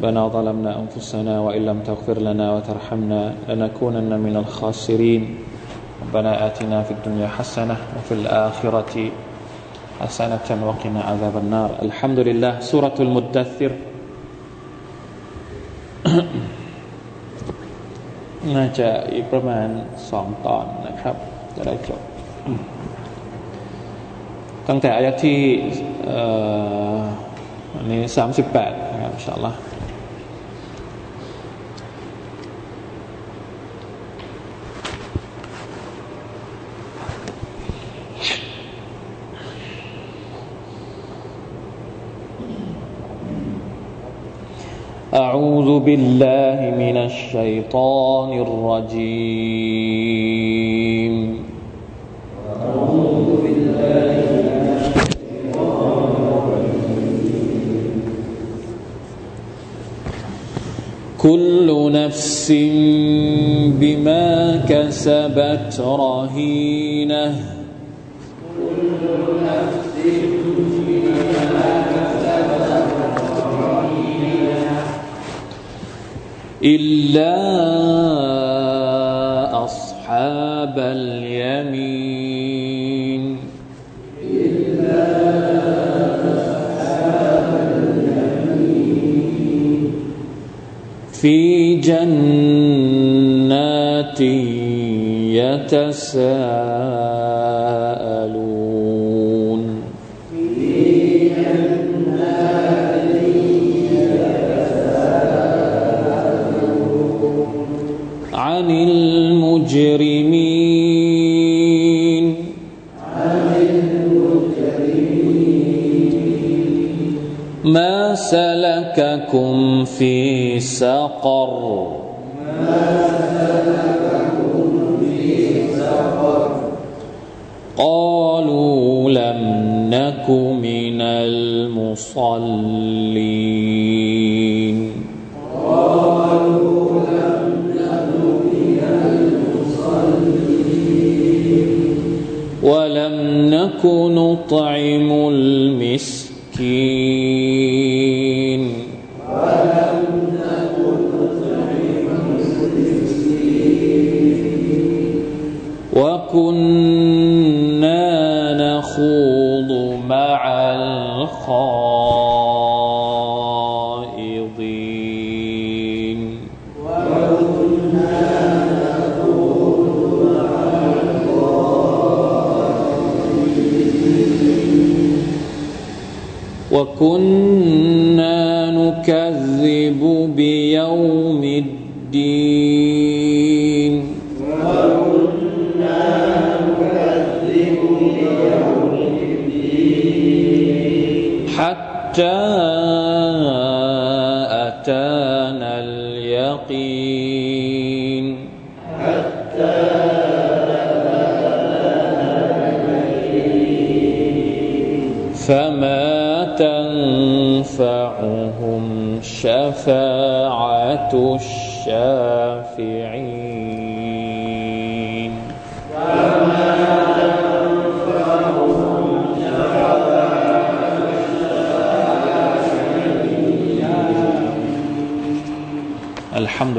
ربنا ظلمنا أنفسنا وإن لم تغفر لنا وترحمنا لنكونن من الخاسرين ربنا آتنا في الدنيا حسنة وفي الآخرة حسنة وقنا عذاب النار الحمد لله سورة المدثر น่าจะอีกประมาณสองตอนนะครับ จะได้จบ ตั้งแต่อายะที่อันนี้สามสิบแปดนะครับอินชาอัลลอฮ์ أعوذ بالله من الشيطان الرجيم. أعوذ بالله من الشيطان الرجيم كل نفس بما كسبت رهينة كل نفس بما إلا أصحاب اليمين. إلا أصحاب اليمين في جنات يتساءلون. في سقر. ما سلككم في سقر قالوا لم نك من المصلين. قالوا لم ولم نك نطعم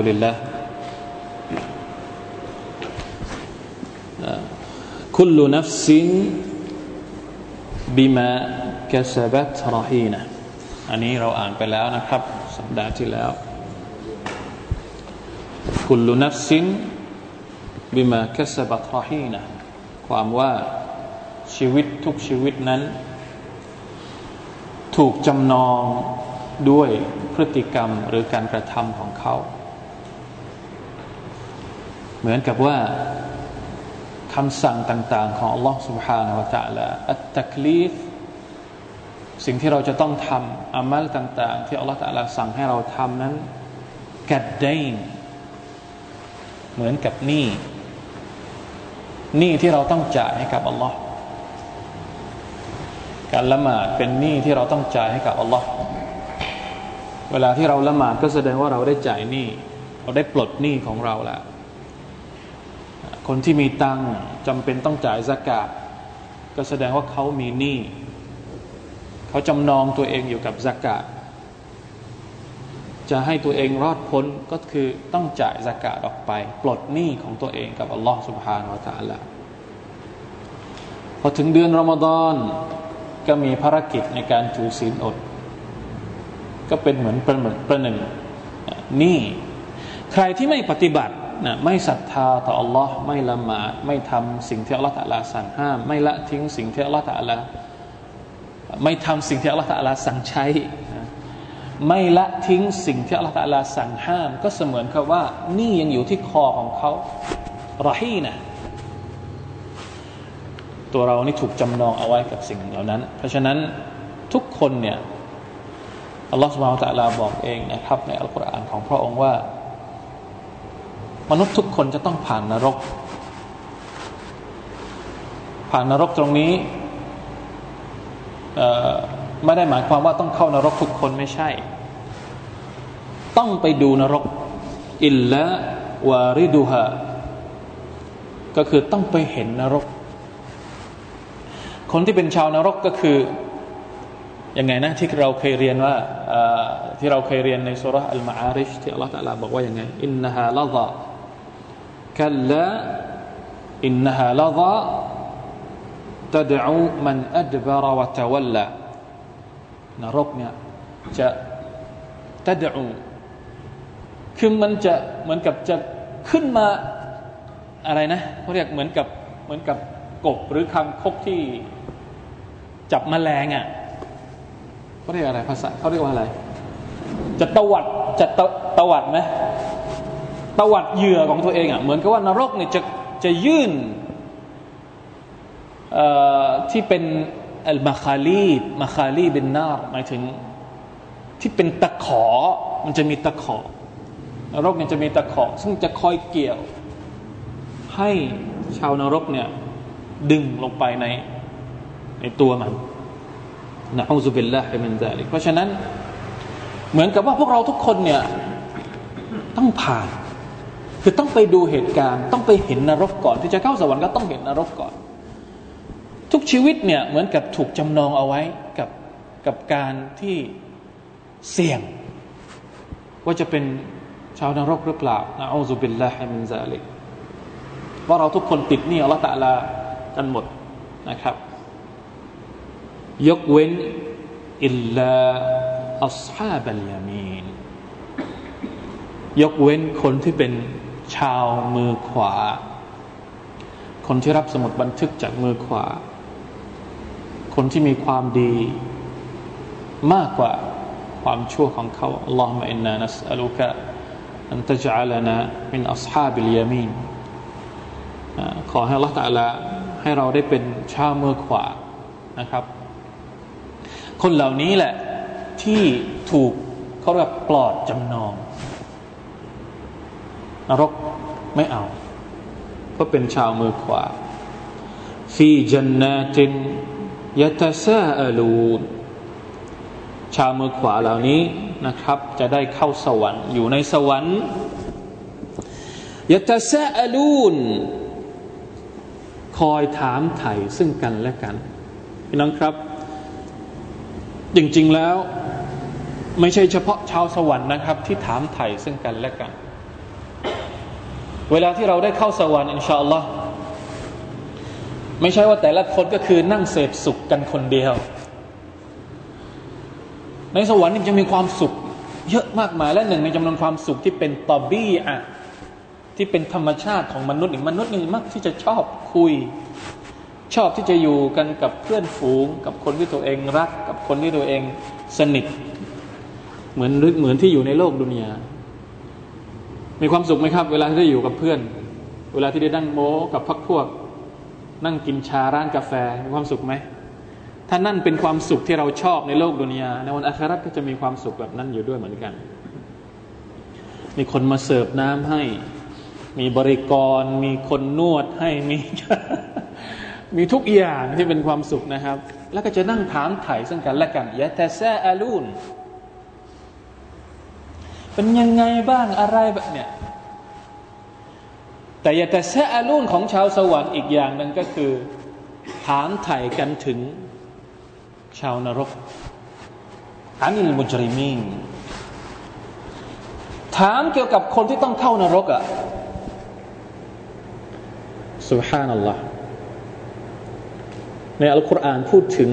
لله كل نفسบิมากสบัตรฮีนะอันนี้เราอ่านไปแล้วนะครับ สัปดาห์ที่แล้ว กุลนัฟซินบิมากสบัตรฮีนะความว่าชีวิตทุกชีวิตนั้น ถูกจำนองด้วยพฤติกรรมหรือการกระทำของเขา เหมือนกับว่า คำสั่งต่าง ๆ ของ Allah سبحانه และ تعالى อัตตักลีฟสิ่งที่เราจะต้องทำอามัลต่าง ๆ ที่ Allah ตะลาสั่งให้เราทำนั้น กัดไดนเหมือนกับหนี้หนี้ที่เราต้องจ่ายให้กับอัลลอฮ์การละหมาดเป็นหนี้ที่เราต้องจ่ายให้กับอัลลอฮ์เวลาที่เราละหมาดก็แสดงว่าเราได้จ่ายหนี้เราได้ปลดหนี้ของเราแล้ว คนที่มีตังจำเป็นต้องจ่ายสกาดก็แสดงว่าเขามีหนี้เขาจำนองตัวเองอยู่กับสกาดจะให้ตัวเองรอดพ้นก็คือต้องจ่ายสกาดออกไป ปลดหนี้ของตัวเองกับอัลลอฮ์สุบฮานวะตาละพอถึงเดือนรอมฎอนก็มีภารกิจในการถือศีลอด ก็เป็นเหมือนประหนึ่งประหนึ่งนี่ ใครที่ไม่ปฏิบัติ นะไม่ศรัทธาต่ออัลลอฮ์ไม่ละหมาดไม่ทำสิ่งที่อัลลอฮ์ตะลาสั่งห้าม ไม่ละทิ้งสิ่งที่อัลลอฮ์ตะลาไม่ทำสิ่งที่อัลลอฮ์ตะลาสั่งใช้ไม่ละทิ้งสิ่งที่อัลลอฮฺตะลาสั่งห้าม ก็เสมือนกับว่า นี่ยังอยู่ที่คอของเขารอฮีนะตัวเรานี่ถูกจำนองเอาไว้กับสิ่งเหล่านั้น เพราะฉะนั้นทุกคนเนี่ยอัลลอฮฺสุบฮานตะลาบอกเองนะครับในอัลกุรอานของพระองค์ว่า มนุษย์ทุกคนจะต้องผ่านนรก ผ่านนรกตรงนี้ไม่ได้หมายความว่าต้องเข้านรกทุกคนไม่ใช่ ต้องไปดูนรก อิลละวาริดูฮะก็คือต้องไปเห็นนรก คนที่เป็นชาวนรกก็คือยังไงนะที่เราเคยเรียนว่าที่เราเคยเรียนในสุรษอัลมาอาริชที่อัลลอฮฺตะลาบอกว่ายังไงอินนฮาลาซา คัลลาอินนฮาลาซาตดอูมันอัดนรกเนี่ยจะตดูคือมันจะเหมือนกับจะขึ้นมาอะไรนะเขาเรียกเหมือนกับเหมือนกับกบหรือคังคกที่จับมแมลงอะ่ะเขาเรียกอะไรภาษาเขาเรียกว่าอะไร จะตวัดจะตตวัดไหม ตวัดเหยื่อของตัวเองอะเหมือนกับว่านรกเนี่ยจะจะยื่นที่เป็นอัลมาคาลีมาคาลีเป็นนาหมายถึงที่เป็นตะขอ มันจะมีตะขอนรกเนี่ยจะมีตะขอ ซึ่งจะคอยเกี่ยว ให้ชาวนรกเนี่ยดึงลงไปในในตัวมันนะอูซุบิลลาฮิมินซาลิกเพราะฉะนั้นเหมือนกับว่าพวกเราทุกคนเนี่ยต้องผ่าน คือต้องไปดูเหตุการณ์ ต้องไปเห็นนรกก่อน ที่จะเข้าสวรรค์ก็ต้องเห็นนรกก่อน ทุกชีวิตเนี่ยเหมือนกับถูกจำนองเอาไว้กับกับการที่เสี่ยง ว่าจะเป็นชาวนรกหรือเปล่านะอูซุบิลลาฮิมินซาลิกว่าเราทุกคนติดนี่อัลตะลากันหมดนะครับ ยกเว้นอิลลาอัศฮาบัลยามีนยกเว้นคนที่เป็น ชาวมือขวา คนที่รับสมุดบันทึกจากมือขวา คนที่มีความดีมากกว่าความชั่วของเขาอัลลอฮฺมะอินนานัสอัลุกะอันตจอัลนะมินอัศฮาบิลยามีนขอให้ Allah ตะลาให้เราได้เป็นชาวมือขวานะครับ คนเหล่านี้แหละที่ถูกเขาเรียกปลอดจำนองนรก ไม่เอา เพราะเป็นชาวมือขวาฟีจันนาตินยะตาซาอลูนชาวมือขวาเหล่านี้นะครับ จะได้เข้าสวรรค์อยู่ในสวรรค์ยะตาซาอลูนคอยถามไถ่ซึ่งกันและกันพี่น้องครับ จริงๆแล้ว ไม่ใช่เฉพาะชาวสวรรค์นะครับ ที่ถามไถ่ซึ่งกันและกัน เวลาที่เราได้เข้าสวรรค์อินชาอัลลอฮ์ไม่ใช่ว่าแต่ละคนก็คือนั่งเสพสุขกันคนเดียว ในสวรรค์นี่จะมีความสุข เยอะมากมายและหนึ่งในจำนวนความสุขที่เป็นตอบี้อะที่เป็นธรรมชาติของมนุษย์นี่มนุษย์นี่มักที่จะชอบคุย ชอบที่จะอยู่กันกับเพื่อนฝูง กับคนที่ตัวเองรัก กับคนที่ตัวเองสนิท เหมือนเหมือนที่อยู่ในโลกดุนยา มีความสุขไหมครับ เวลาที่ได้อยู่กับเพื่อน เวลาที่ได้นั่งโม้กับพักพวก นั่งกินชาร้านกาแฟ มีความสุขไหมถ้านั่นเป็นความสุขที่เราชอบในโลกดุนยาในวันอัคราก็จะมีความสุขแบบนั้นอยู่ด้วยเหมือนกัน มีคนมาเสิร์ฟน้ำให้ มีบริกร มีคนนวดให้มีมีทุกอย่างที่เป็นความสุขนะครับ แล้วก็จะนั่งถามไถ่ซึ่งกันและกันยะแต่แซอาลูน เป็นยังไงบ้างอะไรแบบเนี่ยแต่อย่าแต่แซอลุ่นของชาวสวรรค์อีกอย่างหนึ่งก็คือ ถามไถ่ายกันถึงชาวนรกอันนี้มุจริมินถามเกี่ยวกับคนที่ต้องเข้านรกอะ่ะสุฮานัลลอฮ์ในอัลกุรอานพูดถึง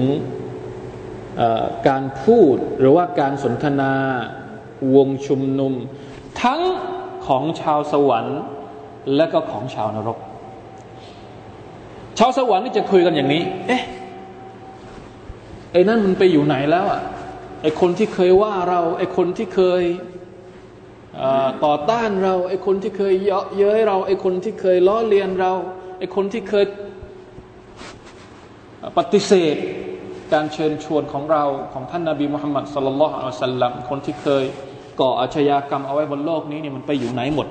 การพูดหรือว่าการสนทนา วงชุมนุม ทั้งของชาวสวรรค์ และก็ของชาวนรก ชาวสวรรค์นี่จะคุยกันอย่างนี้ เอ๊ะไอ้นั่นมันไปอยู่ไหนแล้วอะไอ้คนที่เคยว่าเรา ไอ้คนที่เคยต่อต้านเราไอ้คนที่เคยเยาะเย้ยเรา ไอ้คนที่เคยล้อเลียนเรา ไอ้คนที่เคยปฏิเสธการเชิญชวนของเราของท่านนาบีมุฮัมมัดสุลลัลอัลสัลลัมคนที่เคย ก่ออาชญากรรมเอาไว้บนโลกนี้เนี่ยมันไปอยู่ไหนหมด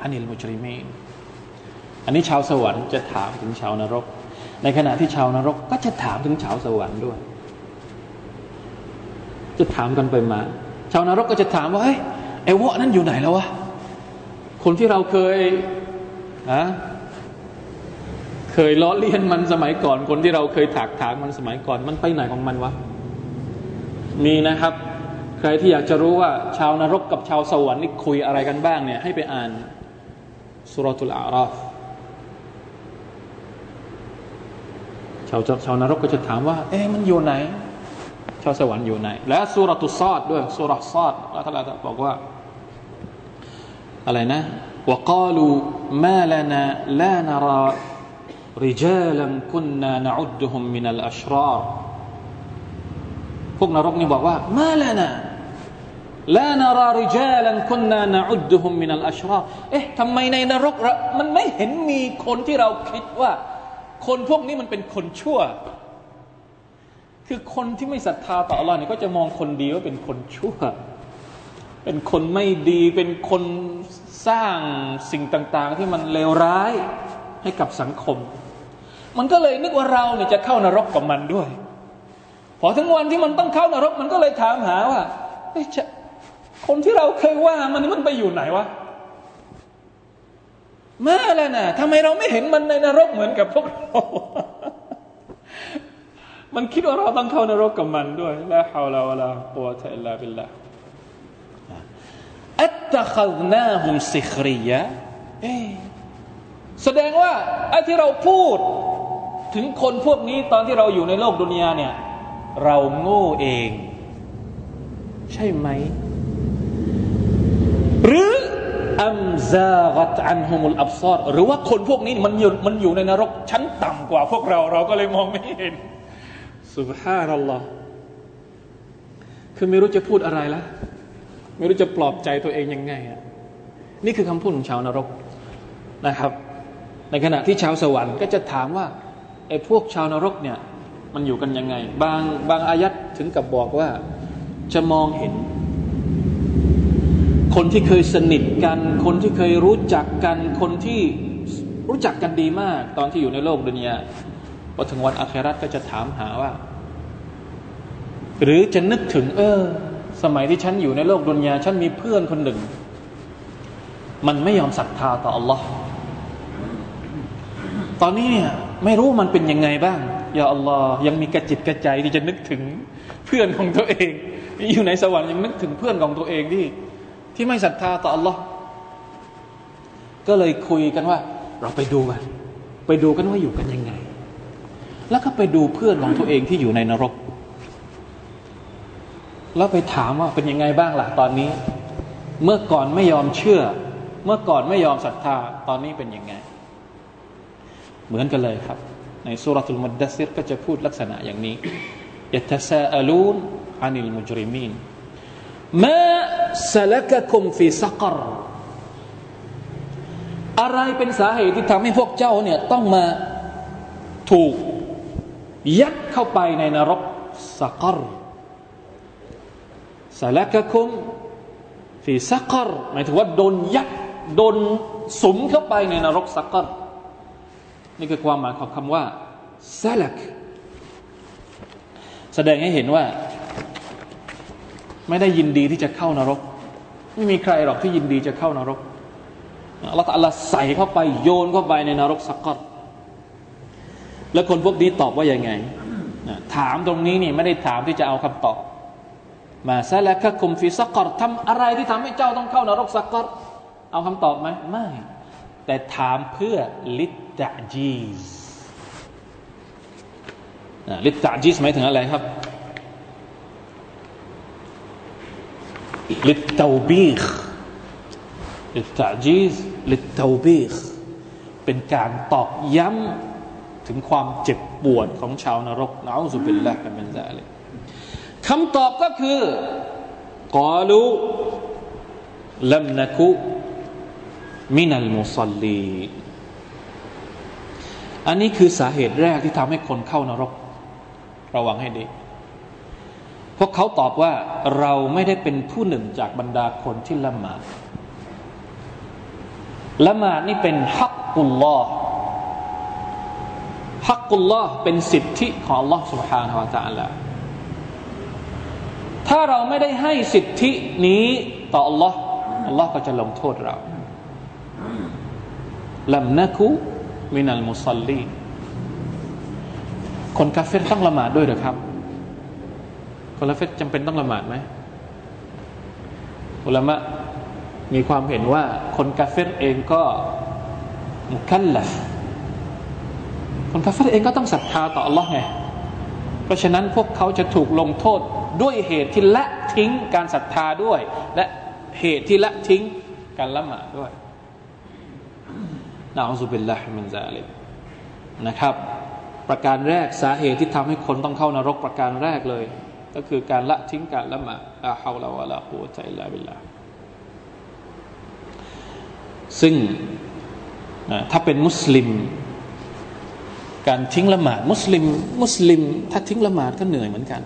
ฮันิลมุจริมีอันนี้ชาวสวรรค์จะถามถึงชาวนรก ในขณะที่ชาวนรกก็จะถามถึงชาวสวรรค์ด้วย จะถามกันไปมา ชาวนรกก็จะถามว่าเฮ้ยไอ้วะนั้นอยู่ไหนแล้ววะคนที่เราเคยอะเคยล้อเลียนมันสมัยก่อน คนที่เราเคยถากถางมันสมัยก่อน มันไปไหนของมันวะมีนะครับ ใครที่อยากจะรู้ว่า ชาวนรกกับชาวสวรรค์นี่คุยอะไรกันบ้างเนี่ย ให้ไปอ่านสุรทูลอาราฟชาวชาวนรกก็จะถามว่า เอ๊ะมันอยู่ไหน ชาวสวรรค์อยู่ไหน และสุรตุซอดด้วยสุรซอดอัลลอฮฺบอกว่า อะไรนะ وقالوا ما لنا لا نرى رجالا كنا نعدهم من الأشرار พวกนรกนี่บอกว่ามาลานะ ลานาราริจาลันคุนนานะอุดดุฮุมมินัลอัชราเอ๊ะทำไมในนรกมันไม่เห็นมีคนที่เราคิดว่า คนพวกนี้มันเป็นคนชั่ว คือคนที่ไม่ศรัทธาต่ออัลลอฮ์เนี่ยก็จะมองคนดีว่าเป็นคนชั่ว เป็นคนไม่ดี เป็นคนสร้างสิ่งต่าง ๆ ที่มันเลวร้ายให้กับสังคม มันก็เลยนึกว่าเราเนี่ยจะเข้านรกกับมันด้วย พอถึงวันที่มันต้องเข้านรก มันก็เลยถามหาว่าจะ คนที่เราเคยว่ามันมันไปอยู่ไหนวะมาแล้วนะทำไมเราไม่เห็นมันในนรกเหมือนกับพวกเรา มันคิดว่าเราต้องเข้านรกกับมันด้วยละฮาวลาวะลาตัวะอิลลาบิลลาอัตตะขัลนาฮุมซิครียะแสดงว่าไอ้ที่เราพูด ถึงคนพวกนี้ตอนที่เราอยู่ในโลกดุนยาเนี่ย เราโง่เอง ใช่ไหม หรืออัมซากัตอันฮุมุลอับซอดหรือว่าคนพวกนี้มันอยู่มันอยู่ในนรกชั้นต่ำกว่าพวกเราเราก็เลยมองไม่เห็นสุบฮานัลลอฮ์คือไม่รู้จะพูดอะไรละไม่รู้จะปลอบใจตัวเองยังไงอะนี่คือคำพูดของชาวนรกนะครับ ในขณะที่ชาวสวรรค์ก็จะถามว่าไอ้พวกชาวนรกเนี่ยมันอยู่กันยังไง บางบางอายัดถึงกับบอกว่าจะมองเห็น คนที่เคยสนิทกัน คนที่เคยรู้จักกัน คนที่รู้จักกันดีมาก ตอนที่อยู่ในโลกดุนยาพอถึงวันอาคราตก็จะถามหาว่า หรือจะนึกถึง เออ สมัยที่ฉันอยู่ในโลกดุนยาฉันมีเพื่อนคนหนึ่ง มันไม่ยอมศรัทธาต่อ Allah ตอนนี้เนี่ยไม่รู้มันเป็นยังไงบ้างอย่าอัลลอฮ์ยังมีกระจิตกระใจที่จะนึกถึงเพื่อนของตัวเอง อยู่ในสวรรค์ยังนึกถึงเพื่อนของตัวเองที่ ที่ไม่ศรัทธาต่ออัลลอฮ์ก็เลยคุยกันว่า เราไปดูกันไปดูกันว่าอยู่กันยังไง แล้วก็ไปดูเพื่อนของตัวเองที่อยู่ในนรก แล้วไปถามว่าเป็นยังไงบ้างล่ะตอนนี้ เมื่อก่อนไม่ยอมเชื่อ เมื่อก่อนไม่ยอมศรัทธาตอนนี้เป็นยังไง เหมือนกันเลยครับ ในสุรทูลมดดัซิรก็จะพูดลักษณะอย่างนี้ยัตซาอลูนอานิลมุจริมีน มาสลักคุมฟีซักรอะไรเป็นสาเหตุที่ทำให้พวกเจ้าเนี่ยต้องมาถูกยัดเข้าไปในนรกسقر سلككم في في سقرหมายถึงว่าโดนยัดโดนสมเข้าไปในนรกسقرนี่คือความหมายของคำว่าسلك แสดงให้เห็นว่า ไม่ได้ยินดีที่จะเข้านรก ไม่มีใครหรอกที่ยินดีจะเข้านรกอัลลอฮฺใส่เข้าไปโยนเข้าไปในนรกسقرแล้วคนพวกนี้ตอบว่ายังไง ถามตรงนี้นี่ไม่ได้ถามที่จะเอาคำตอบ มาซาละกะคุมฟิสักกอตทำอะไรที่ทำให้เจ้าต้องเข้านรกสักกอตเอาคำตอบไหมไม่ แต่ถามเพื่อลิตตะจีสลิตตะจีสหมายถึงอะไรครับ ลิตเตาบีขลิตตะจีสลิตเตาบีขเป็นการตอกย้ำถึงความเจ็บปวดของชาวนรกนะอัลลอฮฺบิลละกันเป็นซาเลยคำตอบก็คือกาลูลัมนักุมินัลมุซัลลีอันนี้คือสาเหตุแรกที่ทำให้คนเข้านรก ระวังให้ดี พวกเขาตอบว่าเราไม่ได้เป็นผู้หนึ่งจากบรรดาคนที่ละหมาด ละหมาดนี่เป็นฮักกุลลอฮ์ฮักกุลลอฮ์เป็นสิทธิของ Allah سبحانه และ تعالى ถ้าเราไม่ได้ให้สิทธินี้ต่อ Allah Allah ก็จะลงโทษเราลัมนักุมินัลมุซัลลีคนกาเฟรต้องละหมาดด้วยหรือครับ คนกาเฟรจำเป็นต้องละหมาดไหมอุลามะมีความเห็นว่าคนกาเฟรเองก็مكلفคนกาเฟรเองก็ต้องศรัทธาต่อ อัลลอฮฺ ไงเพราะฉะนั้นพวกเขาจะถูกลงโทษด้วยเหตุที่ละทิ้งการศรัทธาด้วย และเหตุที่ละทิ้งการละหมาดด้วยنعوذ بالله من ذلكนะครับ ประการแรกสาเหตุที่ทำให้คนต้องเข้านรกประการแรกเลย ก็คือการละทิ้งการละหมาดลาฮาวลาวะลาฮูตะอิลลาบิลลาซึ่งถ้าเป็นมุสลิม การทิ้งละหมาดมุสลิม มุสลิม ถ้าทิ้งละหมาดก็เหนื่อยเหมือนกัน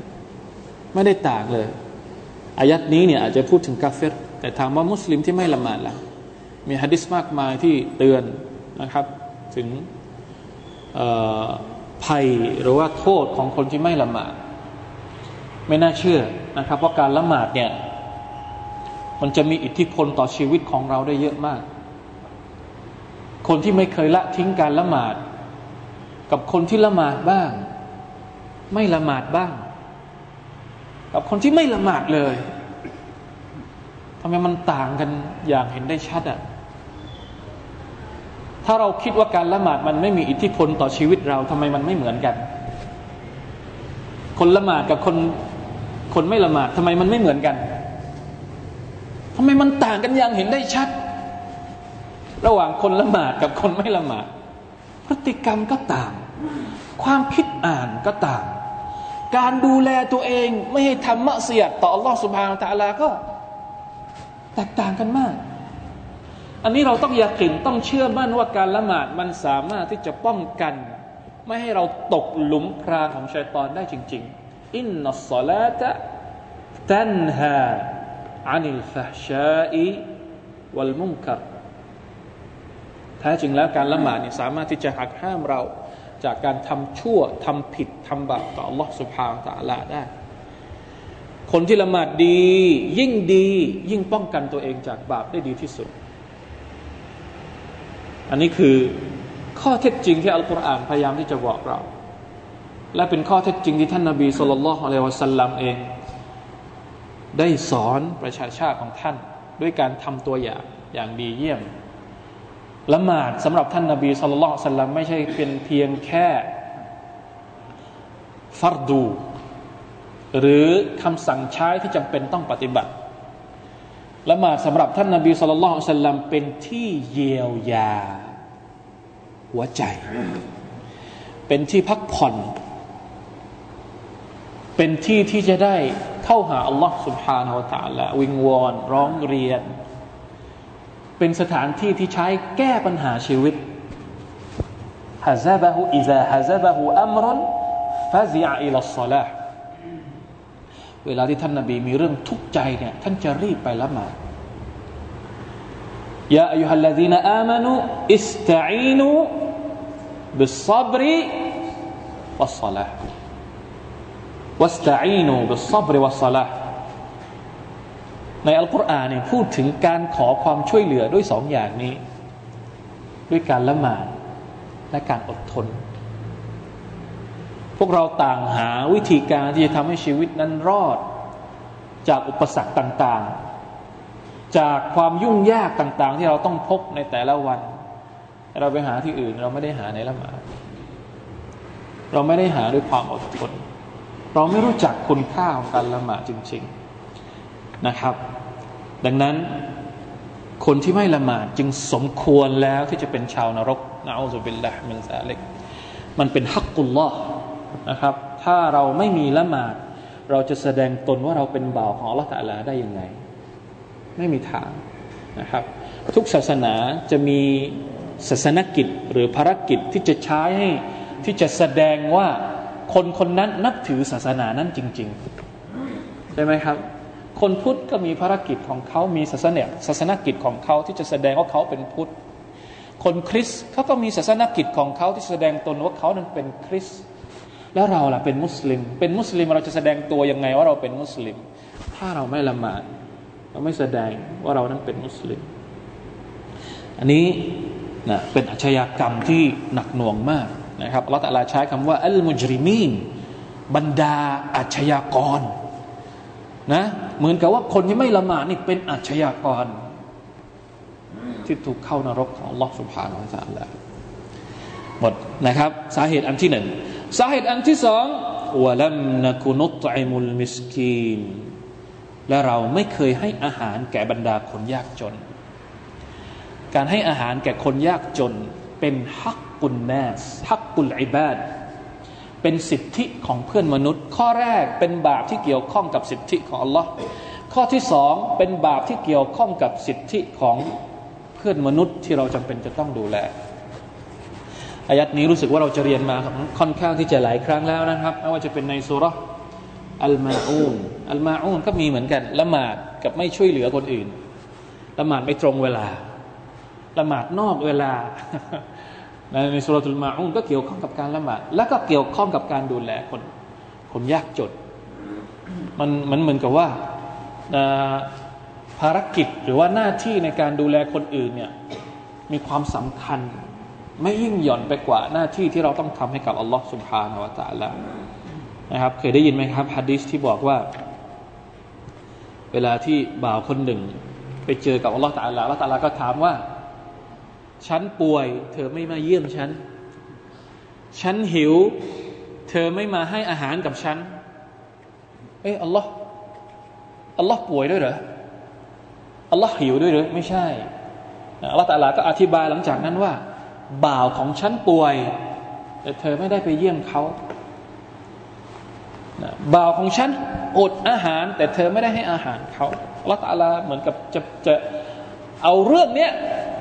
ไม่ได้ต่างเลยอายัดนี้เนี่ยอาจจะพูดถึงกาเฟรแต่ถามว่ามุสลิมที่ไม่ละหมาดล่ะมีฮะดิษมากมายที่เตือนนะครับ ถึงภัยหรือว่าโทษของคนที่ไม่ละหมาด ไม่น่าเชื่อนะครับเพราะการละหมาดเนี่ยมันจะมีอิทธิพลต่อชีวิตของเราได้เยอะมาก คนที่ไม่เคยละทิ้งการละหมาด กับคนที่ละหมาดบ้าง ไม่ละหมาดบ้าง กับคนที่ไม่ละหมาดเลยทำไมมันต่างกันอย่างเห็นได้ชัดอะ่ะถ้าเราคิดว่าการละหมาดมันไม่มีอิทธิพลต่อชีวิตเราทำไมมันไม่เหมือนกัน คนละหมาดกับคน คนไม่ละหมาดทำไมมันไม่เหมือนกันทำไมมันต่างกันอย่างเห็นได้ชัด ระหว่างคนละหมาดกับคนไม่ละหมาด พฤติกรรมก็ต่าง ความคิดอ่านก็ต่าง การดูแลตัวเองไม่ให้ทำมะเสียดต่ออัลลอฮฺสุบฮานตะลาก็ แตกต่างกันมาก อันนี้เราต้องยากินต้องเชื่อมั่นว่าการละหมาดมันสามารถที่จะป้องกัน ไม่ให้เราตกหลุมพรางของชัยตอนได้จริง ๆ อินนัสลาตะตันฮาอานิลฟะชาอีวัลมุงกัรแท้จริงแล้วการละหมาดนี่สามารถที่จะหักห้ามเรา จากการทำชั่วทำผิดทำบาปต่อ Allah سبحانه และ تعالى ได้ คนที่ละหมาดดี ยิ่งดี ยิ่งป้องกันตัวเองจากบาปได้ดีที่สุดอันนี้คือข้อเท็จจริงที่อัลกุรอานพยายามที่จะบอกเรา และเป็นข้อเท็จจริงที่ท่านนาบีสุลต่านละฮ์อะลัยวะสัลลัมเอง ได้สอนประชาชาติของท่าน ด้วยการทำตัวอย่างอย่างดีเยี่ยมละหมาดสำหรับท่านนาบีสุลต่านละสัลลัมไม่ใช่เป็นเพียงแค่ฟัรดู หรือคำสั่งใช้ที่จำเป็นต้องปฏิบัติละหมาดสำหรับท่านนาบีสุลต่านสัลลัมเป็นที่เยียวยา หัวใจ เป็นที่พักผ่อน เป็นที่ที่จะได้เข้าหาอัลลอฮ์ سبحانه และ تعالى วิงวอนร้องเรียน เป็นสถานที่ที่ใช้แก้ปัญหาชีวิตฮะซาบะฮูอิซาฮะซาบะฮูอัมรันฟาซิอาอิลัสซลาห์เวลาที่ท่านนาบีมีเรื่องทุกข์ใจเนี่ยท่านจะรีบไปละหมาด ยาอายุฮัลลดีนอามานุอิสตัอีนุบิสซับริวัสซาลา วัสตัอีนุบิสซับริวัสซาลาในอัลกุรอานเนี่ยพูดถึงการขอความช่วยเหลือด้วยสองอย่างนี้ ด้วยการละหมาดและการอดทน พวกเราต่างหาวิธีการที่จะทำให้ชีวิตนั้นรอด จากอุปสรรคต่างๆ จากความยุ่งยากต่างๆ ที่เราต้องพบในแต่ละวัน เราไปหาที่อื่นเราไม่ได้หาในละหมาดเราไม่ได้หาด้วยความอดทน เราไม่รู้จักคุณค่าของการละหมาดจริง ๆนะครับ ดังนั้นคนที่ไม่ละหมาดจึงสมควรแล้วที่จะเป็นชาวนรกนะอูซุบิลละมินซาลิกมันเป็นฮักกุลลอฮ์นะครับ ถ้าเราไม่มีละหมาด เราจะแสดงตนว่าเราเป็นบ่าวของอัลลอฮฺตะลาได้ยังไง ไม่มีทางนะครับ ทุกศาสนาจะมีศาสนกิจหรือภารกิจที่จะใช้ให้ที่จะแสดงว่า คนคนนั้นนับถือศาสนานั้นจริง ๆ ใช่ไหมครับ คนพุทธก็มีภารกิจของเขามีศาสนาศาสนกิจของเขาที่จะแสดงว่าเขาเป็นพุทธ คนคริสเขาก็มีศาสนกิจของเขาที่แสดงตนว่าเขานั้นเป็นคริสแล้วเราล่ะเป็นมุสลิม เป็นมุสลิมเราจะแสดงตัวยังไงว่าเราเป็นมุสลิม ถ้าเราไม่ละหมาดเราไม่แสดงว่าเรานั้นเป็นมุสลิม อันนี้นะเป็นอาชญากรรมที่หนักหน่วงมาก นะครับอัลลอฮฺตะลาใช้คำว่าอัลมุจริมีนบรรดาอาชญากรนะเหมือนกับว่าคนที่ไม่ละหมาดนี่เป็นอาชญากรที่ถูกเข้านรกของ Allah سبحانه และ تعالى หมดนะครับ สาเหตุอันที่หนึ่งสาเหตุอันที่สองวะลัมนักุนุตอิมุลมิสกีนและเราไม่เคยให้อาหารแก่บรรดาคนยากจน การให้อาหารแก่คนยากจน เป็นฮัก กุลนาสฮักกุลอิบาดเป็นสิทธิของเพื่อนมนุษย์ ข้อแรกเป็นบาปที่เกี่ยวข้องกับสิทธิของ Allah ข้อที่สองเป็นบาปที่เกี่ยวข้องกับสิทธิของเพื่อนมนุษย์ที่เราจำเป็นจะต้องดูแลอายัดนี้รู้สึกว่าเราจะเรียนมาค่อนข้างที่จะหลายครั้งแล้วนะครับไม่ว่าจะเป็นในสุรอัลมาอูนอัลมาอูนก็มีเหมือนกันละหมาดกับไม่ช่วยเหลือคนอื่นละหมาดไม่ตรงเวลาละหมาดนอกเวลา ในสุรทูลมาอูนก็เกี่ยวข้องกับการละหมาดและก็เกี่ยวข้องกับการดูแลคน คนยากจนมันมันเหมือนกับว่าภารกิจหรือว่าหน้าที่ในการดูแลคนอื่นเนี่ยมีความสำคัญ ไม่ยิ่งหย่อนไปกว่าหน้าที่ที่เราต้องทำให้กับอัลลอฮ์สุบฮานาวะตะละนะครับเคยได้ยินไหมครับฮะดิษที่บอกว่า เวลาที่บ่าวคนหนึ่ง ไปเจอกับอัลลอฮ์ตะละอัลลอฮ์ตะละก็ถามว่า ฉันป่วย เธอไม่มาเยี่ยมฉัน ฉันหิว เธอไม่มาให้อาหารกับฉัน เอ้อัลลอฮ์อัลลอฮ์ป่วยด้วยเหรออัลลอฮ์หิวด้วยหรือไม่ใช่อัลลอฮ์ตาลาก็อธิบายหลังจากนั้นว่า บ่าวของฉันป่วย แต่เธอไม่ได้ไปเยี่ยมเขาบ่าวของฉันอดอาหาร แต่เธอไม่ได้ให้อาหารเขาอัลลอฮ์ตาลาเหมือนกับจะจะ เอาเรื่องเนี้ย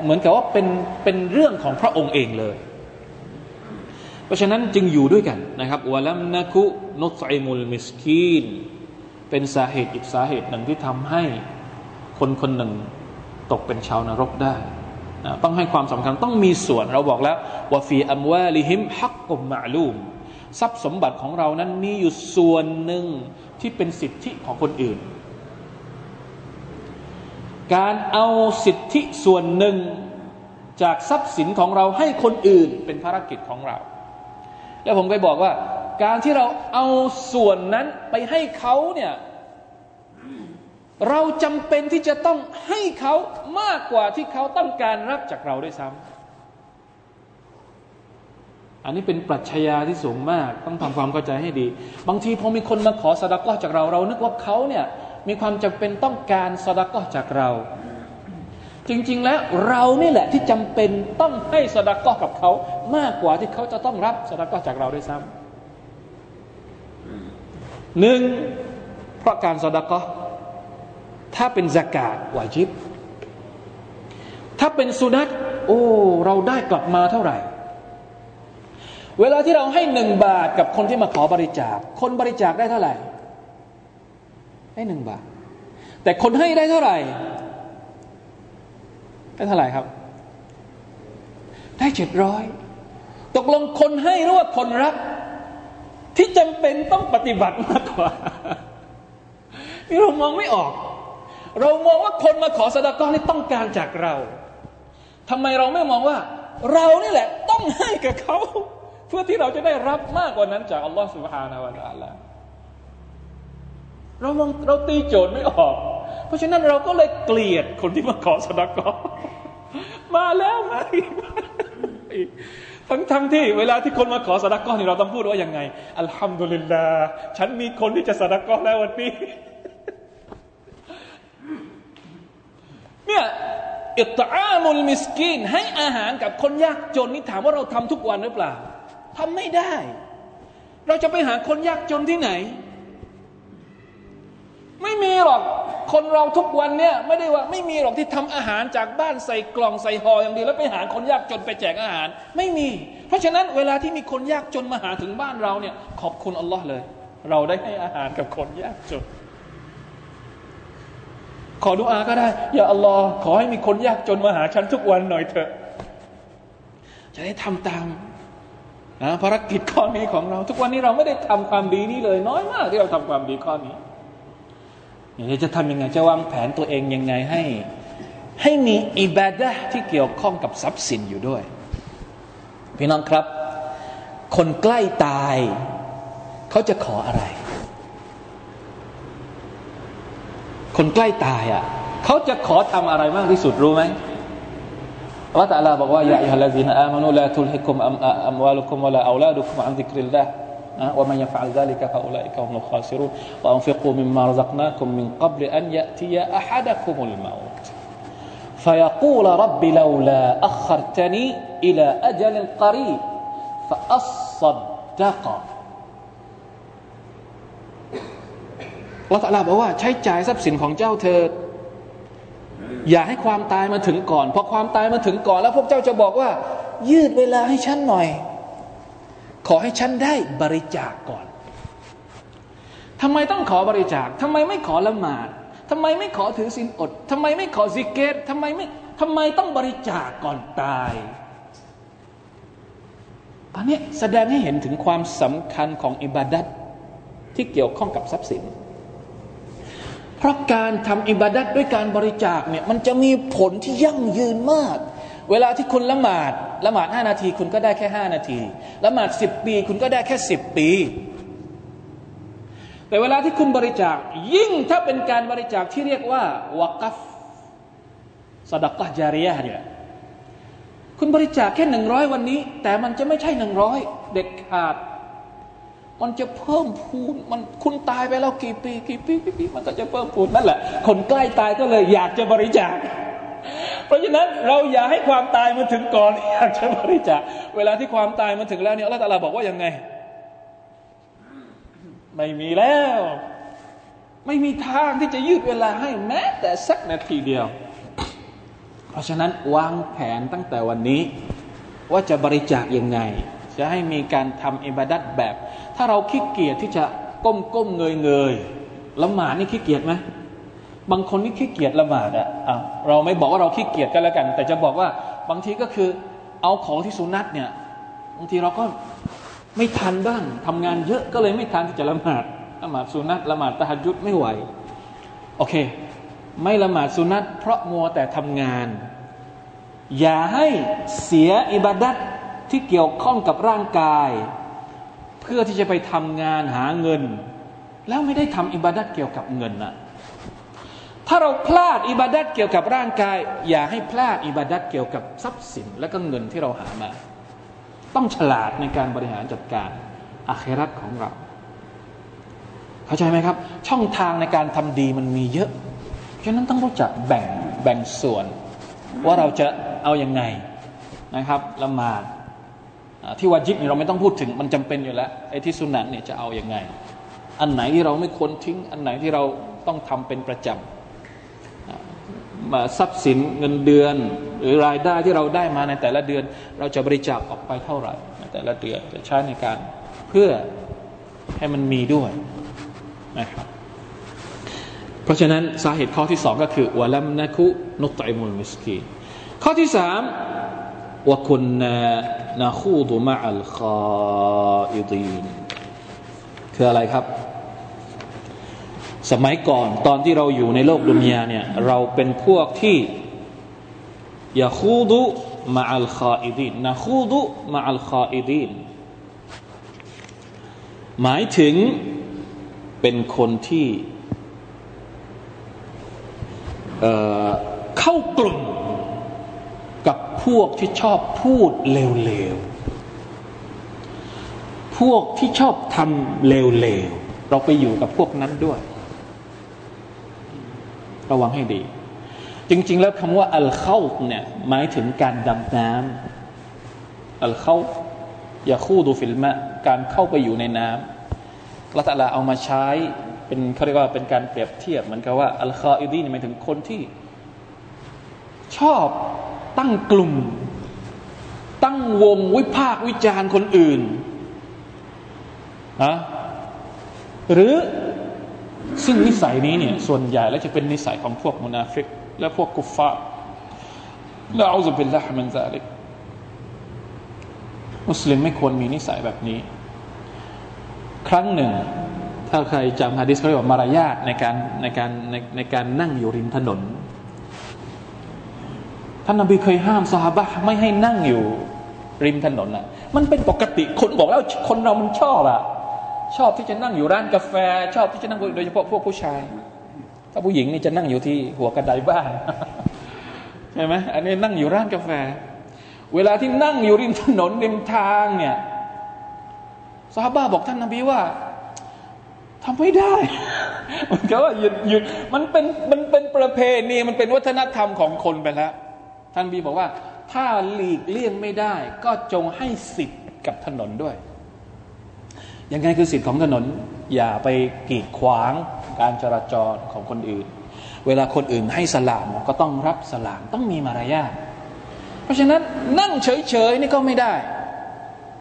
เหมือนกับว่าเป็นเป็นเรื่องของพระองค์เองเลย เพราะฉะนั้นจึงอยู่ด้วยกันนะครับวะลัมนะคุนุสไอมุลมิสกีน เป็นสาเหตุอีกสาเหตุหนึ่งที่ทำให้คนคนหนึ่งตกเป็นชาวนรกได้นะต้องให้ความสำคัญต้องมีส่วนเราบอกแล้วว่าฟีอัมวาลิฮิมฮักกุมมะลูมทรัพย์สมบัติของเรานั้นมีอยู่ส่วนหนึ่งที่เป็นสิทธิของคนอื่น การเอาสิทธิส่วนหนึ่งจากทรัพย์สินของเราให้คนอื่นเป็นภารกิจของเรา แล้วผมเคยบอกว่า การที่เราเอาส่วนนั้นไปให้เขาเนี่ยเราจำเป็นที่จะต้องให้เขามากกว่าที่เขาต้องการรับจากเราด้วยซ้ำอันนี้เป็นปรัชญาที่สูงมาก ต้องทำความเข้าใจให้ดี บางทีพอมีคนมาขอสดากอจากเราเรานึกว่าเขาเนี่ย มีความจำเป็นต้องการสดากอจากเรา จริงๆแล้วเรานี่แหละที่จำเป็นต้องให้สดากอกับเขา มากกว่าที่เขาจะต้องรับสดากอจากเราด้วยซ้ำหนึ่งเพราะการสดากอถ้าเป็นสกาดวาจิบ ถ้าเป็นสุนัตโอ้ เราได้กลับมาเท่าไหร่ เวลาที่เราให้หนึ่งบาทกับคนที่มาขอบริจาค คนบริจาคได้เท่าไหร่ ให้หนึ่งบาท แต่คนให้ได้เท่าไหร่ ได้เท่าไหร่ครับ ได้เจ็ดร้อยตกลงคนให้หรือว่าคนรับ ที่จำเป็นต้องปฏิบัติมากกว่านี่เรามองไม่ออก เรามองว่าคนมาขอสดาก้อนนี่ต้องการจากเราทำไมเราไม่มองว่า เรานี่แหละ ต้องให้กับเขา เพื่อที่เราจะได้รับมากกว่านั้นจากอัลลอฮฺสุบฮานาวะตาลา เรามองเราตีโจทย์ไม่ออก เพราะฉะนั้นเราก็เลยเกลียดคนที่มาขอสดากอมาแล้วมาอีกทั้งทั้งที่เวลาที่คนมาขอสดากอนี่เราต้องพูดว่ายังไง อัลฮัมดุลิลลาห์ฉันมีคนที่จะสดากอแล้ววันนี้เนี่ยอิตอามุลมิสกีนให้อาหารกับคนยากจนนี่ถามว่าเราทำทุกวันหรือเปล่าทำไม่ได้ เราจะไปหาคนยากจนที่ไหน ไม่มีหรอก คนเราทุกวันเนี่ยไม่ได้ว่าไม่มีหรอกที่ทำอาหารจากบ้านใส่กล่องใส่ห่ออย่างเดียวแล้วไปหาคนยากจนไปแจกอาหาร ไม่มี เพราะฉะนั้นเวลาที่มีคนยากจนมาหาถึงบ้านเราเนี่ย ขอบคุณอัลลอฮ์เลย เราได้ให้อาหารกับคนยากจน ขอดุอาก็ได้ อย่าอัลลอฮ์ขอให้มีคนยากจนมาหาฉันทุกวันหน่อยเถอะ จะได้ทำตามนะภารกิจข้อนี้ของเรา ทุกวันนี้เราไม่ได้ทำความดีนี้เลย น้อยมากที่เราทำความดีข้อนี้ เราจะทำยังไงจะวางแผนตัวเองยังไงให้ ให้มีอิบาดะที่เกี่ยวข้องกับทรัพย์สินอยู่ด้วย พี่น้องครับ คนใกล้ตาย เขาจะขออะไร คนใกล้ตายอะเขาจะขอทำอะไรมากที่สุดรู้ไหมอัลลอฮฺตะลาบอกว่ายาอิฮะลาซีนอามานุลาทุลฮิกุมอัมวาลุคุมวะลาอูลาดุคุมอันดิกริลลาห์ ومن يفعل ذلك فأولئك هم الخاسرون وأنفقوا مما رزقناكم من قبل أن يأتي أحدكم الموت فيقول رب لولا أخرتني إلى أجل قريب فأصدق อัลลอฮฺตะลาบอกว่าใช้จ่ายทรัพย์สินของเจ้าเธอ อย่าให้ความตายมาถึงก่อนพอความตายมาถึงก่อน แล้วพวกเจ้าจะบอกว่า ยืดเวลาให้ฉันหน่อย ขอให้ฉันได้บริจาคกก่อนทำไมต้องขอบริจาคทำไมไม่ขอละหมาดทำไมไม่ขอถือศีลอดทำไมไม่ขอซิกเกตทำไมไม่ทำไมต้องบริจาคก่อนตายตอนนี้แสดงให้เห็นถึงความสำคัญของอิบาดัตที่เกี่ยวข้องกับทรัพย์สิน เพราะการทำอิบาดัตด้วยการบริจาคเนี่ยมันจะมีผลที่ยั่งยืนมาก เวลาที่คุณละหมาด ละหมาดห้านาทีคุณก็ได้แค่ห้านาทีละหมาดสิบปี คุณก็ได้แค่สิบปี แต่เวลาที่คุณบริจาค ยิ่งถ้าเป็นการบริจาคที่เรียกว่าวกัฟสดักกะจาริยะเนี่ยคุณบริจาคแค่หนึ่งร้อยวันนี้ แต่มันจะไม่ใช่หนึ่งร้อยเด็ดขาด มันจะเพิ่มพูนมันคุณตายไปแล้วกี่ปี กี่ปีกี่ปีมันก็จะเพิ่มพูนนั่นแหละ คนใกล้ตายก็เลยอยากจะบริจาค เพราะฉะนั้นเราอย่าให้ความตายมาถึงก่อนอยากจะบริจาคเวลาที่ความตายมาถึงแล้วเนี่ยอัลลอฮฺตาลาบอกว่ายังไง ไม่มีแล้ว ไม่มีทางที่จะยืดเวลาให้แม้แต่สักนาทีเดียว เพราะฉะนั้นวางแผนตั้งแต่วันนี้ ว่าจะบริจาคยังไง จะให้มีการทำอิบาดัตแบบ ถ้าเราขี้เกียจที่จะก้มก้มเงยเงยละหมาดนี่ขี้เกียจไหม บางคนนี่ขี้เกียจละหมาดอะ่ะเราไม่บอกว่าเราขี้เกียจกันแล้วกัน แต่จะบอกว่าบางทีก็คือเอาของที่สุนัตเนี่ยบางทีเราก็ไม่ทันบ้างทำงานเยอะก็เลยไม่ทันที่จะละหมาดละหมาดสุนัตละหมาดตะฮัจุดไม่ไหวโอเค ไม่ละหมาดสุนัตเพราะมัวแต่ทำงาน อย่าให้เสียอิบาดัตที่เกี่ยวข้องกับร่างกาย เพื่อที่จะไปทำงานหาเงิน แล้วไม่ได้ทำอิบาดัตเกี่ยวกับเงินนะ ถ้าเราพลาดอิบาดัตเกี่ยวกับร่างกาย อย่าให้พลาดอิบาดัตเกี่ยวกับทรัพย์สินและก็เงินที่เราหามา ต้องฉลาดในการบริหารจัดการอาครัตของเรา เข้าใจไหมครับ ช่องทางในการทำดีมันมีเยอะฉะนั้นต้องรู้จักแบ่งแบ่งส่วน ว่าเราจะเอาอยัางไงนะครับละหมาดที่วาจิบนี่เราไม่ต้องพูดถึงมันจำเป็นอยู่แล้วไอ้ที่สุนัตเนี่ยจะเอาอยัางไง อันไหนที่เราไม่ควรทิ้ง อันไหนที่เราต้องทำเป็นประจำ ทรัพย์สินเงินเดือน หรือรายได้ที่เราได้มาในแต่ละเดือน เราจะบริจาคออกไปเท่าไหร่ในแต่ละเดือนจะใช้ในการเพื่อให้มันมีด้วยนะครับเพราะฉะนั้นสาเหตุข้อที่สองก็คือวะลัมนะคุนุตอิมุลมิสกีข้อที่สามวะคุณนานาคูดุมะอัลคาอิดีนคืออะไรครับ สมัยก่อนตอนที่เราอยู่ในโลกดุนยาเนี่ยเราเป็นพวกที่ยาคูดุมะอัลคาอิดีนนาคูดุมะอัลคาอิดีนหมายถึงเป็นคนที่เเข้ากลุ่มกับพวกที่ชอบพูดเลวๆ พวกที่ชอบทำเลวๆ เราไปอยู่กับพวกนั้นด้วย ระวังให้ดี จริง ๆ แล้วคำว่าอัลเข้าเนี่ยหมายถึงการดำน้ำอัลเข้าอย่าคู่ดูฟิลมะการเข้าไปอยู่ในน้ำละตะลาเอามาใช้เป็นเขาเรียกว่าเป็นการเปรียบเทียบเหมือนกับว่าอัลคาอิดีนหมายถึงคนที่ ชอบตั้งกลุ่ม ตั้งวงวิพากษ์วิจารณ์คนอื่นนะหรือ ซึ่งนิสัยนี้เนี่ยส่วนใหญ่แล้วจะเป็นนิสัยของพวกมุนาฟิก และพวกกุฟฟาละอูซุบิลลาฮ์มันซาลิกมุสลิมไม่ควรมีนิสัยแบบนี้ ครั้งหนึ่ง ถ้าใครจำฮะดิษเขาเรียกว่ามารยาทในการในการในในการนั่งอยู่ริมถนน ท่านนบีเคยห้ามสหบะไม่ให้นั่งอยู่ริมถนนอะ มันเป็นปกติคนบอกแล้วคนเรามันชอบอะ ชอบที่จะนั่งอยู่ร้านกาแฟ ชอบที่จะนั่งโดยเฉพาะพวกผู้ชาย ถ้าผู้หญิงนี่จะนั่งอยู่ที่หัวกระไดบ้านใช่ไหมอันนี้นั่งอยู่ร้านกาแฟ เวลาที่นั่งอยู่ริมถนนริมทางเนี่ยสาบาบอกท่านนบีว่าทำไม่ได้มันก็ว่าหยุดหยุดมันเป็นมันเป็นประเพณีมันเป็นวัฒนธรรมของคนไปแล้วท่านบีบอกว่า ถ้าหลีกเลี่ยงไม่ได้ ก็จงให้สิทธิ์กับถนนด้วย ยังไงคือสิทธิ์ของถนน อย่าไปกีดขวางการจราจรของคนอื่น เวลาคนอื่นให้สลามก็ต้องรับสลามต้องมีมารยาทเพราะฉะนั้นนั่งเฉยๆนี่ก็ไม่ได้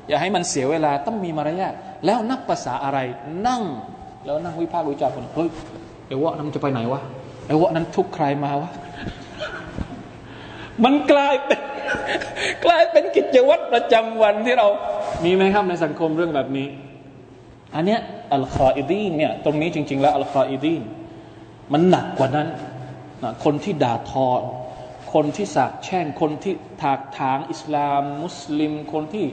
อย่าให้มันเสียเวลาต้องมีมารยาทแล้วนับภาษาอะไรนั่ง แล้วนั่งวิพากษ์วิจารณ์คนเฮ้ยไอ้วะนั้นจะไปไหนวะไอ้วะนั้นทุกใครมาวะมันกลายเป็นกลายเป็นกิจวัตรประจำวันที่เรา มีไหมครับในสังคมเรื่องแบบนี้ อันเนี้ยอัลคาอิดีนเนี่ยตรงนี้จริง ๆ แล้วอัลคาอิดีนมันหนักกว่านั้นนะคนที่ด่าทอ คนที่สาบแช่ง คนที่ถากถางอิสลาม มุสลิม คนที่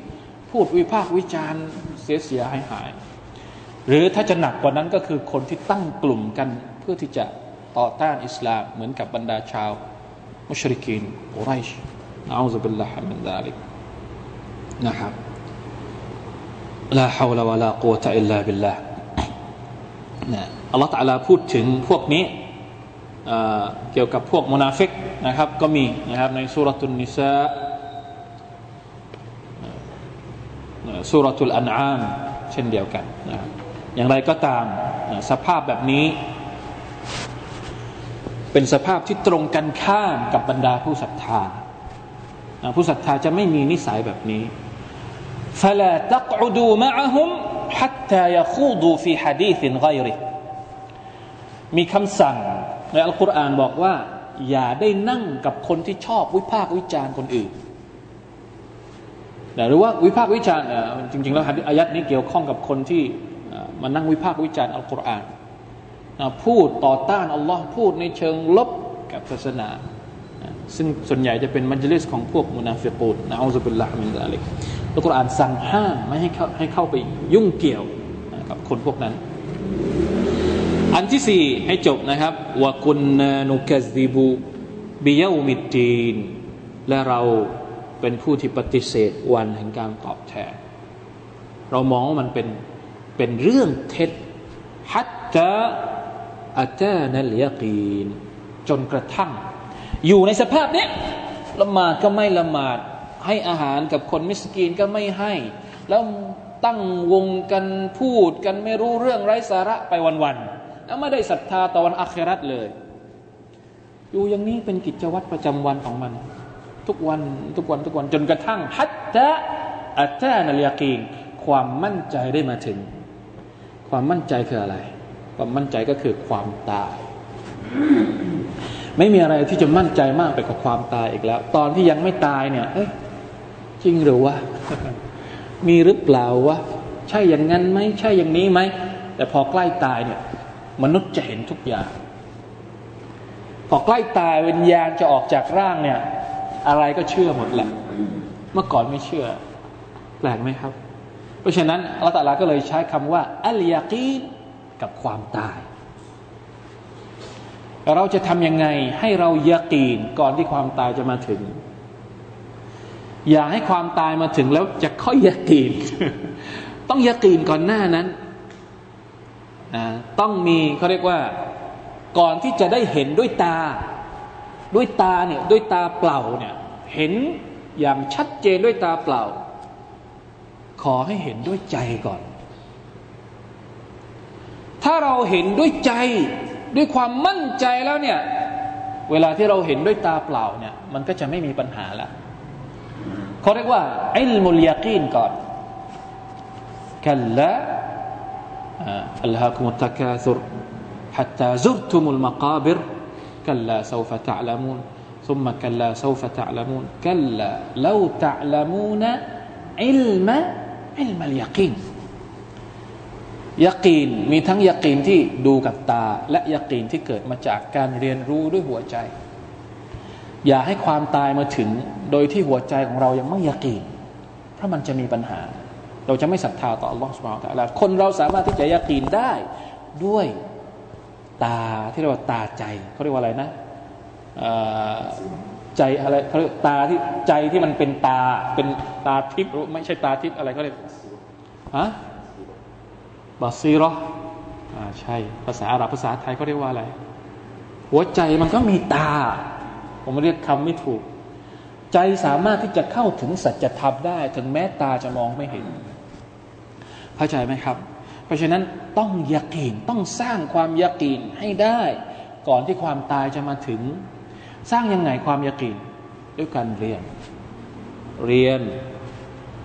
พูดวิพากษ์วิจารณ์เสียเสียหายหายหรือถ้าจะหนักกว่านั้นก็คือคนที่ตั้งกลุ่มกันเพื่อที่จะต่อต้านอิสลามเหมือนกับบรรดาชาว مشركين قريش نعوذ بالله من ذلكนะครับ لا حول ولا قوة إلا باللهนะอัลลอฮฺตะลาพูดถึงพวกนี้เกี่ยวกับพวกมุนาฟิกนะครับก็มีนะครับในسورة النساء سورة الأنعامเช่นเดียวกันนะอย่างไรก็ตามสภาพแบบนี้ เป็นสภาพที่ตรงกันข้ามกับบรรดาผู้ศรัทธาผู้ศรัทธาจะไม่มีนิสัยแบบนี้ فلا تقعدوا معهم حتى يخوضوا في حديث غيره มีคำสั่งในอัลกุรอานบอกว่า อย่าได้นั่งกับคนที่ชอบวิพากษ์วิจารณ์คนอื่น หรือว่าวิพากษ์วิจารณ์จริงๆแล้วอายัดนี้เกี่ยวข้องกับคนที่มานั่งวิพากษ์วิจารณ์อัลกุรอานพูดต่อต้านอัลลอฮ์พูดในเชิงลบกับศาสนา ซึ่งส่วนใหญ่จะเป็นมัจลิสของพวกมุนาฟิกูนนะอัลลอฮฺบุลลาฮ์มินซาลิก อัลกุรอานสั่งห้ามไม่ให้เข้าให้เข้าไปยุ่งเกี่ยวกับคนพวกนั้น อันที่สี่ให้จบนะครับวะกุนนานุกซิบูบิยามิดดีน และเราเป็นผู้ที่ปฏิเสธวันแห่งการตอบแทน เรามองว่ามันเป็นเป็นเรื่องเท็จฮัตตาอาจานัลยากีน จนกระทั่ง อยู่ในสภาพนี้ละหมาดก็ไม่ละหมาด ให้อาหารกับคนมิสกีนก็ไม่ให้ แล้วตั้งวงกันพูดกันไม่รู้เรื่องไร้สาระไปวันๆแล้วไม่ได้ศรัทธาต่อวันอาคราตเลย อยู่อย่างนี้เป็นกิจวัตรประจำวันของมัน ทุกวันทุกวันทุกวันจนกระทั่งฮัตตะอาจานัลยกีนความมั่นใจได้มาถึง ความมั่นใจคืออะไร ความมั่นใจก็คือความตาย ไม่มีอะไรที่จะมั่นใจมากไปกว่าความตายอีกแล้ว ตอนที่ยังไม่ตายเนี่ยเอ้ย จริงหรือวะมีหรือเปล่าวะใช่อย่างนั้นไหมใช่อย่างนี้ไหมแต่พอใกล้ตายเนี่ย มนุษย์จะเห็นทุกอย่างพอใกล้ตายวิญญาณจะออกจากร่างเนี่ย อะไรก็เชื่อหมดแหละ เมื่อก่อนไม่เชื่อ แปลกไหมครับ เพราะฉะนั้นอัลลอฮฺก็เลยใช้คำว่าอัลยากีนกับความตาย เราจะทำยังไงให้เรายากีนก่อนที่ความตายจะมาถึง อย่าให้ความตายมาถึงแล้วจะค่อยยากีน ต้องยากีนก่อนหน้านั้นต้องมีเขาเรียกว่าก่อนที่จะได้เห็นด้วยตา ด้วยตาเนี่ยด้วยตาเปล่าเนี่ยเห็นอย่างชัดเจนด้วยตาเปล่า ขอให้เห็นด้วยใจก่อน ถ้าเราเห็นด้วยใจด้วยความมั่นใจแล้วเนี่ย เวลาที่เราเห็นด้วยตาเปล่าเนี่ย มันก็จะไม่มีปัญหาละ เขาเรียกว่าอิลมุลยากีนก่อนกัลละ ألهاكم التكاثر حتى زرتم المقابر كلا سوف تعلمون ثم كلا سوف تعلمون كلا لو تعلمون علم علم اليقين ยากีนมีทั้งยากีนที่ดูกับตา และยากีนที่เกิดมาจากการเรียนรู้ด้วยหัวใจ อย่าให้ความตายมาถึง โดยที่หัวใจของเรายังไม่ยากีนเพราะมันจะมีปัญหา เราจะไม่ศรัทธาต่อ Allah s u b h a n a h u Taala คนเราสามารถที่จะยากีนได้ด้วยตาที่เรียกว่าตาใจเขาเรียกว่าอะไรนะใจอะไรเขาเรียกตาที่ใจที่มันเป็นตาเป็นตาทิพย์ไม่ใช่ตาทิพย์อะไรเขาเรียกฮะบาซีรออ่าใช่ภาษาอาหรับภาษาไทยเขาเรียกว่าอะไร หัวใจมันก็มีตา ผมเรียกคำไม่ถูก ใจสามารถที่จะเข้าถึงสัจธรรมได้ ถึงแม้ตาจะมองไม่เห็นเข้าใจไหมครับ เพราะฉะนั้นต้องยากีนต้องสร้างความยากีนให้ได้ ก่อนที่ความตายจะมาถึง สร้างยังไงความยากีนด้วยการเรียน เรียน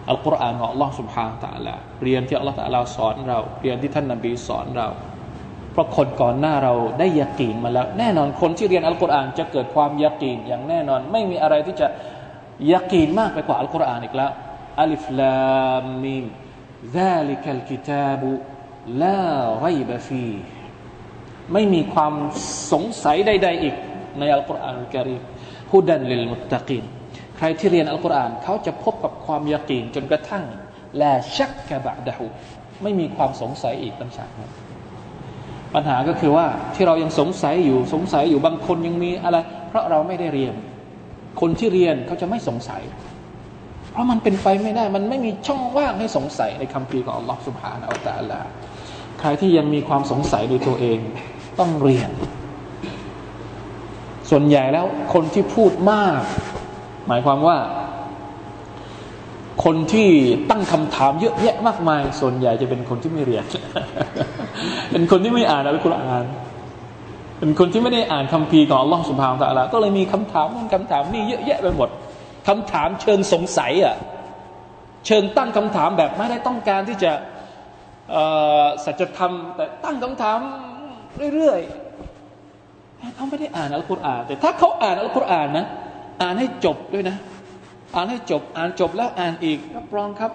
อัลกุรอานของ Allah سبحانه และ تعالى เรียนที่ Allah ต ع ล ى สอนเรา เรียนที่ท่านนบีสอนเรา เพราะคนก่อนหน้าเราได้ยากีนมาแล้ว แน่นอนคนที่เรียนอัลกุรอานจะเกิดความยากีนอย่างแน่นอน ไม่มีอะไรที่จะยากีนมากไปกว่าอัลกุรอานอีกแล้วอัลิฟลามีม ذلك الكتاب لا ريب فيه ไม่มีความสงสัยใดๆอีกในอัลกุรอานการีฮุดันลิลมุตตะกีนใครที่เรียนอัลกุรอานเขาจะพบกับความยากีนจนกระทั่งลาชักกะบะดะฮูไม่มีความสงสัยอีกปัญหา ปัญหาก็คือว่าที่เรายังสงสัยอยู่สงสัยอยู่บางคนยังมีอะไร เพราะเราไม่ได้เรียน คนที่เรียนเขาจะไม่สงสัย เพราะมันเป็นไปไม่ได้ มันไม่มีช่องว่างให้สงสัยในคำพีของอัลลอฮฺสุบฮานาอัลตะลาใครที่ยังมีความสงสัยในตัวเองต้องเรียน ส่วนใหญ่แล้วคนที่พูดมาก หมายความว่า คนที่ตั้งคำถามเยอะแยะมากมาย ส่วนใหญ่จะเป็นคนที่ไม่เรียน เป็นคนที่ไม่อ่านอัลกุรอาน เป็นคนที่ไม่ได้อ่านคำพีของอัลลอฮฺสุบฮานาอัลตะลาก็เลยมีคำถามนั่นคำถามนี่เยอะแยะไปหมดคำถามเชิงสงสัยอะเชิงตั้งคำถามแบบไม่ได้ต้องการที่จะสัจธรรมแต่ตั้งคำถามเรื่อยๆเขาไม่ได้อ่านอัลกุรอานแต่ถ้าเขาอ่านอัลกุรอานนะ อ่านให้จบด้วยนะ อ่านให้จบ อ่านจบแล้วอ่านอีกรับรองครับ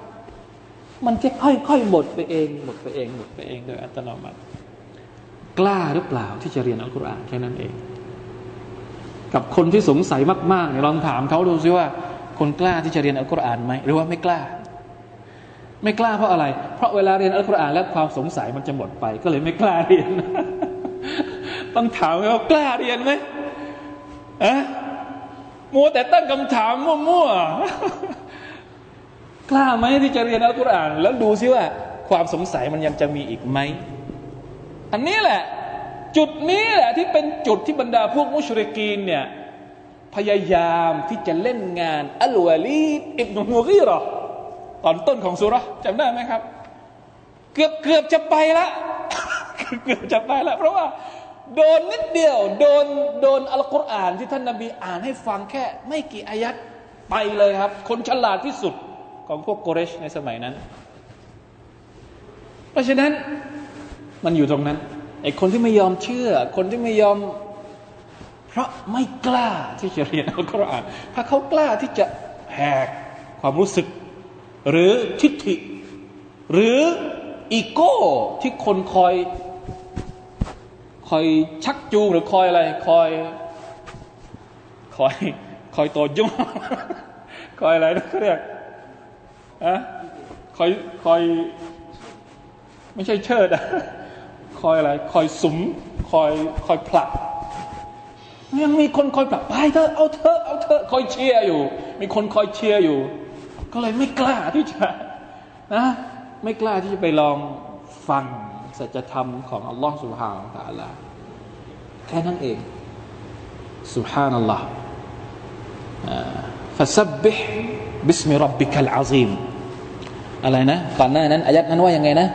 มันจะค่อยๆหมดไปเองหมดไปเองหมดไปเองโดยอัตโนมัติ กล้าหรือเปล่าที่จะเรียนอัลกุรอานแค่นั้นเอง กับคนที่สงสัยมากๆเนี่ยลองถามเขาดูซิว่า คนกล้าที่จะเรียนอัลกุรอานไหมหรือว่าไม่กล้า ไม่กล้าเพราะอะไร เพราะเวลาเรียนอัลกุรอานแล้วความสงสัยมันจะหมดไป ก็เลยไม่กล้าเรียน ต้องถามว่ากล้าเรียนไหมอะมัวแต่ตั้งคำถามมั่วๆ กล้าไหมที่จะเรียนอัลกุรอาน แล้วดูซิว่า ความสงสัยมันยังจะมีอีกไหม อันนี้แหละ จุดนี้แหละที่เป็นจุดที่บรรดาพวกมุชริกีนเนี่ยพยายามที่จะเล่นงานอัลวาลีอิบนุมูกีรอตอนต้นของสุรจำได้ไหมครับ เกือบเกือบจะไปละเกือบจะไปละเพราะว่า โดนนิดเดียว โดนโดนอัลกุรอานที่ท่านนาบีอ่านให้ฟังแค่ ไม่กี่อายัดไปเลยครับ คนฉลาดที่สุด ของพวกโกเรชในสมัยนั้น เพราะฉะนั้นมันอยู่ตรงนั้นไอ้คนที่ไม่ยอมเชื่อ คนที่ไม่ยอม เพราะไม่กล้าที่จะเรียนอัลกุรอาน ถ้าเขากล้าที่จะแหกความรู้สึก หรือทิฏฐิ หรืออีโก้ที่คนคอย คอยชักจูงหรือคอยอะไร คอย คอย คอยตัวยุ่งคอยอะไรนะเขาเรียก อะคอยคอยไม่ใช่เชิดอะคอยอะไร คอยสุมคอยคอยผลักยังมีคนคอยปรับไปเถอเอาเถอเอาเถอคอยเชียร์อยู่ มีคนคอยเชียร์อยู่ ก็เลยไม่กล้าที่จะนะไม่กล้าที่จะไปลองฟังสัจธรรมของอัลลอฮฺสุบฮานะตะลาแค่นั้นเองสุบฮานัลลอฮ์ فسبح باسم ربك العظيم อะไรนะก่อนหน้านั้นอายัดนั้นว่ายังไงนะ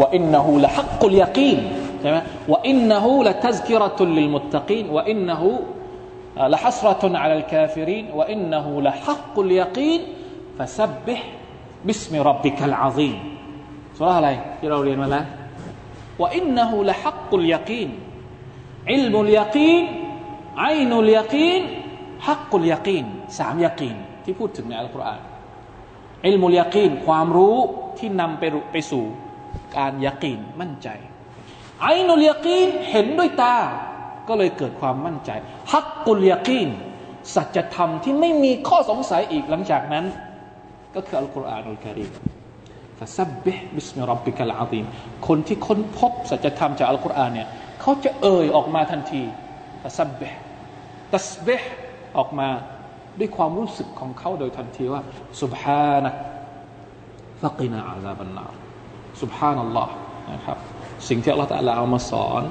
ว่าอินนหูละฮักกุลยากีนใช่ไหมว่าอินนหูละทัซกิรตุลลิลมุตตะกีนว่าอินนหู لحسرة على الكافرين وإنه لحق اليقين فسبح باسم ربك العظيم สุราอะไรที่เรา ฮักกุลยากีนสามยากีนที่พูดถึงในอัลกุรอานعلم اليقينความรู้ที่นำไปไปสู่การ يقينมั่นใจعين اليقينเห็นด้วยตา ก็เลยเกิดความมั่นใจحق اليقينสัจธรรมที่ไม่มีข้อสงสัยอีกหลังจากนั้น ก็คือالقرآن الكريم فسبح باسم ربك العظيمคนที่ค้นพบสัจธรรมจากอัลกุรอานเนี่ยเขาจะเอ่ยออกมาทันทีفسبح تسبيح ออกมาด้วยความรู้สึกของเขาโดยทันทีว่า سبحانك فقنا عذاب النار سبحان الله นะครับสิ่งที่อัลลอฮฺตะลาเอามาสอน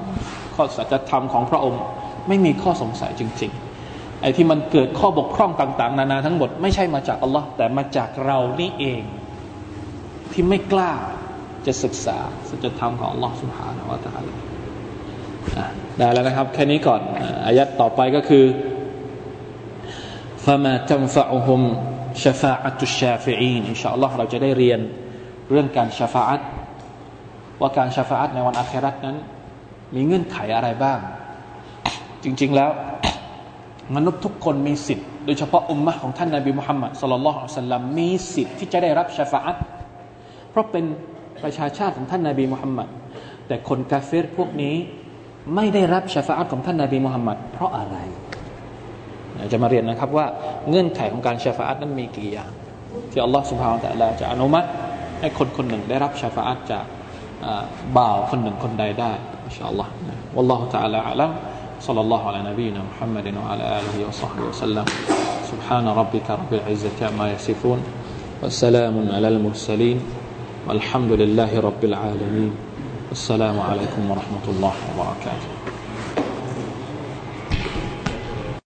ข้อสัจธรรมของพระองค์ ไม่มีข้อสงสัยจริงๆไอ้ที่มันเกิดข้อบกพร่องต่าง ๆ นานาทั้งหมด ไม่ใช่มาจากอัลลอฮ์แต่มาจากเรานี่เอง ที่ไม่กล้าจะศึกษาสัจธรรมของอัลลอฮ์สุบฮานาวะตะลาได้แล้วนะครับ แค่นี้ก่อนอายัดต่อไปก็คือ فما تنفعهم شفاعة الشافعين إن شاء الله เราจะได้เรียนเรื่องการชฟาอัตว่าการชฟาอัตในวันอาคราตนั้น มีเงื่อนไขอะไรบ้าง จริง ๆแล้ว มนุษย์ทุกคนมีสิทธิ์โดยเฉพาะอุมมะของท่านนาบีมุฮัมมัดสลลัลลอฮุอะลัยฮิสัลลัมมีสิทธิ์ที่จะได้รับชฟาอัตเพราะเป็นประชาชาติของท่านนาบีมุฮัมมัดแต่คนกาเฟรพวกนี้ไม่ได้รับชฟาอัตของท่านนาบีมุฮัมมัดเพราะอะไร จะมาเรียนนะครับว่าเงื่อนไขของการชาฟาอัตนั้นมีกี่อย่างที่อัลลอฮฺสุบฮาวตะลาจะอนุมัติให้คนคนหนึ่งได้รับชาฟาอัตจากบ่าวคนหนึ่งคนใดได้อินชาอัลลอฮ์ والله تعالى أعلم صلى الله على نبينا محمد وعلى آله وصحبه وسلم سبحان ربك رب العزة عما يصفون والسلام على المرسلين والحمد لله رب العالمين السلام عليكم ورحمة الله وبركاته